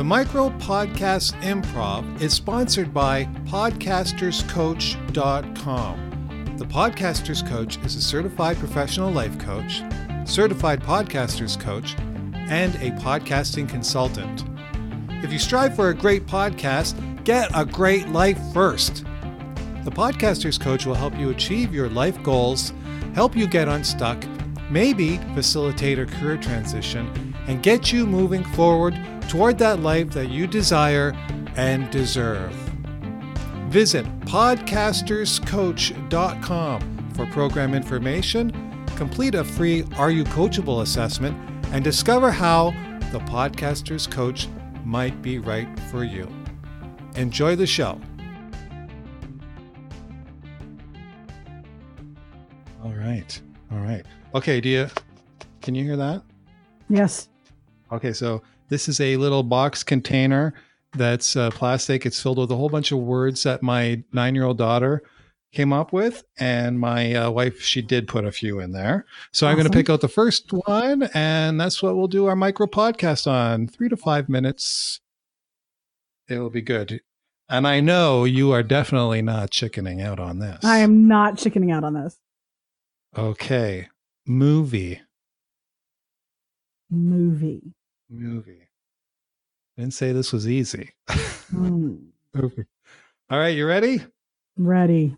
The Micro Podcast Improv is sponsored by podcasterscoach.com. The Podcasters Coach is a certified professional life coach, certified podcasters coach, and a podcasting consultant. If you strive for a great podcast, get a great life first. The Podcasters Coach will help you achieve your life goals, help you get unstuck, maybe facilitate a career transition, and get you moving forward toward that life that you desire and deserve. Visit podcasterscoach.com for program information, complete a free Are You Coachable assessment, and discover how the Podcasters Coach might be right for you. Enjoy the show. All right. All right. Okay, do you can you hear that? Yes. Okay, so this is a little box container that's uh, plastic. It's filled with a whole bunch of words that my nine-year-old daughter came up with, and my uh, wife she did put a few in there. So I'm going to pick out the first one, and that's what we'll do our micro podcast on. Three to five minutes. It will be good. And I know you are definitely not chickening out on this. I am not chickening out on this Okay. Movie. movie. Movie. Didn't say this was easy. Hmm. Movie. All right, you ready? Ready.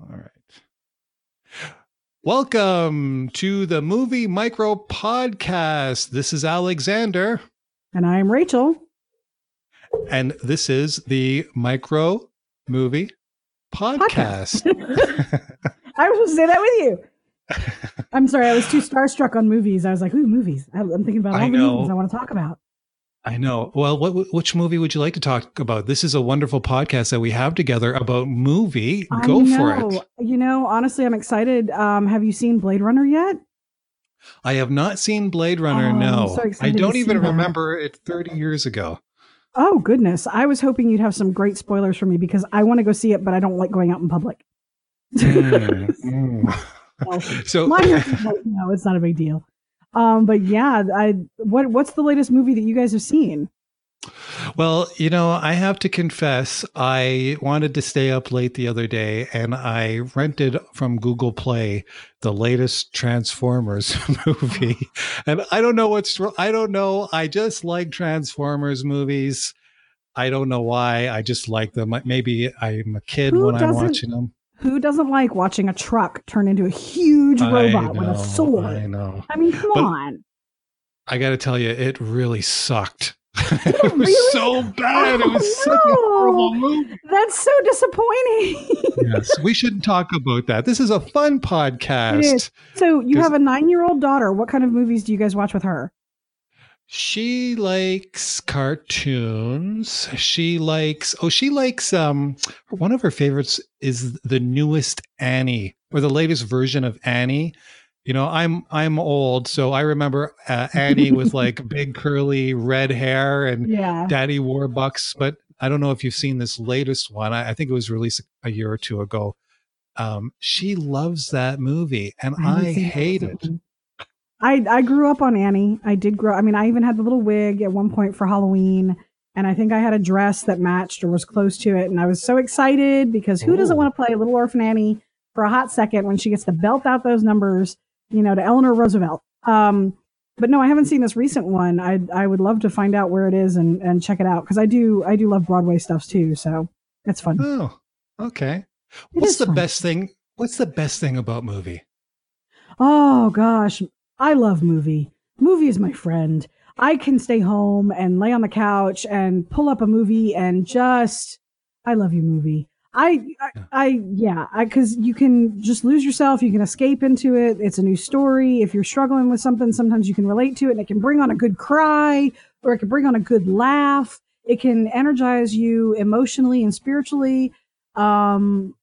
All right. Welcome to the Movie Micro Podcast. This is Alexander, And I am Rachel. and this is the Micro Movie Podcast. I was supposed to say that with you. I'm sorry, I was too starstruck on movies. I was like, ooh, movies. I'm thinking about all I the know. movies I want to talk about. I know. Well, what, which movie would you like to talk about? This is a wonderful podcast that we have together about movie. I Go for it. You know, honestly, I'm excited. Um, have you seen Blade Runner yet? I have not seen Blade Runner. Oh, no, so I don't even that. remember it 30 years ago. Oh, goodness. I was hoping you'd have some great spoilers for me because I want to go see it, but I don't like going out in public. Mm, mm. So, no, it's not a big deal. Um, but yeah, I what what's the latest movie that you guys have seen? well, you know, I have to confess, I wanted to stay up late the other day and I rented from Google Play the latest Transformers movie. And I don't know what's, I don't know. I just like Transformers movies. I don't know why. I just like them. Maybe I'm a kid Who when I'm watching them. Who doesn't like watching a truck turn into a huge robot with a sword? I know. I mean, come But- on. I got to tell you, it really sucked. it was really? so bad. it was Oh, such a oh, horrible movie. That's so disappointing. yes, we shouldn't talk about that. This is a fun podcast. so you have a nine-year-old daughter. What kind of movies do you guys watch with her? She likes cartoons. She likes oh, she likes um one of her favorites is the newest Annie or the latest version of Annie. You know, I'm I'm old, so I remember uh, Annie with like big curly red hair and Yeah. Daddy Warbucks, but I don't know if you've seen this latest one. I, I think it was released a year or two ago. Um, she loves that movie, and I, haven't hate it. one. I I grew up on Annie. I did grow. I mean, I even had the little wig at one point for Halloween, and I think I had a dress that matched or was close to it. And I was so excited because who doesn't want to play Little Orphan Annie for a hot second when she gets to belt out those numbers, you know, to Eleanor Roosevelt. Um, but no, I haven't seen this recent one. I I would love to find out where it is and and check it out because I do I do love Broadway stuff too. So it's fun. Oh, okay. It What's the fun. best thing? What's the best thing about movie? Oh gosh, I love movie. Movie is my friend. I can stay home and lay on the couch and pull up a movie and just I love you movie. I I, Yeah. I yeah, I cuz you can just lose yourself, you can escape into it. It's a new story. If you're struggling with something, sometimes you can relate to it and it can bring on a good cry or it can bring on a good laugh. It can energize you emotionally and spiritually. Um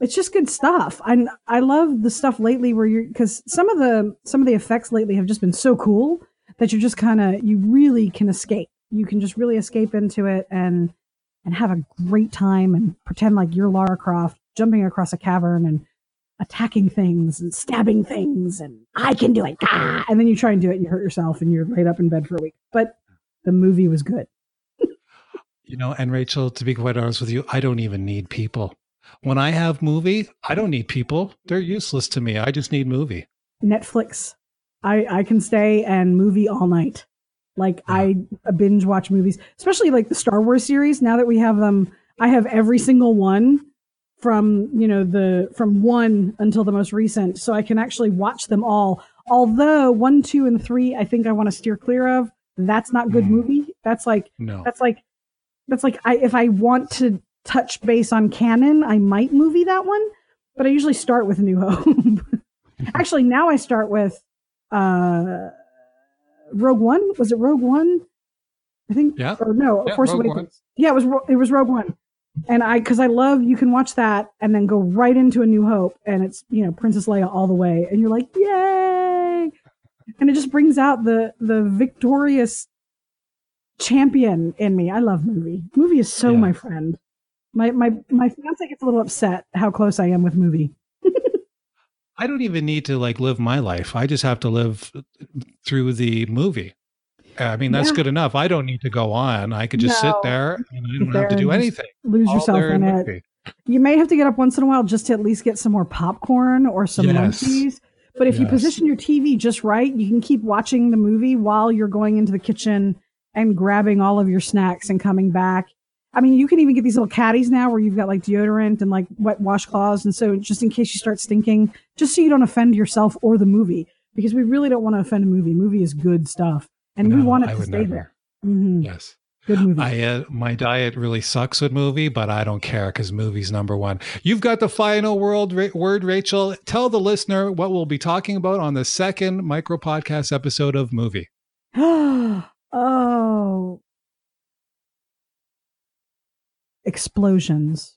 it's just good stuff. I I love the stuff lately where you're because some of the some of the effects lately have just been so cool that you're just kind of you really can escape. You can just really escape into it and and have a great time and pretend like you're Lara Croft jumping across a cavern and attacking things and stabbing things and I can do it. Ah! And then you try and do it and you hurt yourself and you're laid up in bed for a week. But the movie was good. You know, and Rachel, to be quite honest with you, I don't even need people. When I have movie, I don't need people. They're useless to me. I just need movie. Netflix. I I can stay and movie all night. Like Yeah. I binge watch movies, especially like the Star Wars series. Now that we have them, I have every single one from you know the from one until the most recent, so I can actually watch them all. Although one, two, and three, I think I want to steer clear of. That's not good Mm. movie. That's like No. that's like that's like I if I want to touch base on canon, I might movie that one, but I usually start with New Hope. Actually, now I start with uh Rogue One. Was it Rogue One? I think. Yeah. Or no, Yeah, Force Rogue Awakens. Yeah, it was it was Rogue One. And I, because I love, you can watch that and then go right into A New Hope, and it's you know Princess Leia all the way, and you're like, yay! And it just brings out the the victorious champion in me. I love movie. Movie is so Yeah. my friend. My my my fiance gets a little upset how close I am with movie. I don't even need to like live my life. I just have to live through the movie. I mean, that's Yeah. good enough. I don't need to go on. I could just No. sit there and I don't there have to do anything. Lose All yourself in it. movie. You may have to get up once in a while just to at least get some more popcorn or some Yes. munchies. But if you position your TV just right, you can keep watching the movie while you're going into the kitchen and grabbing all of your snacks and coming back. I mean, you can even get these little caddies now where you've got like deodorant and like wet washcloths. And so just in case you start stinking, just so you don't offend yourself or the movie, because we really don't want to offend a movie. Movie is good stuff. And we want it I to stay never. there. hmm Yes. Good movie. I uh, my diet really sucks with movie, but I don't care because movie's number one. You've got the final world ra- word, Rachel. Tell the listener what we'll be talking about on the second micro podcast episode of movie. oh. Explosions.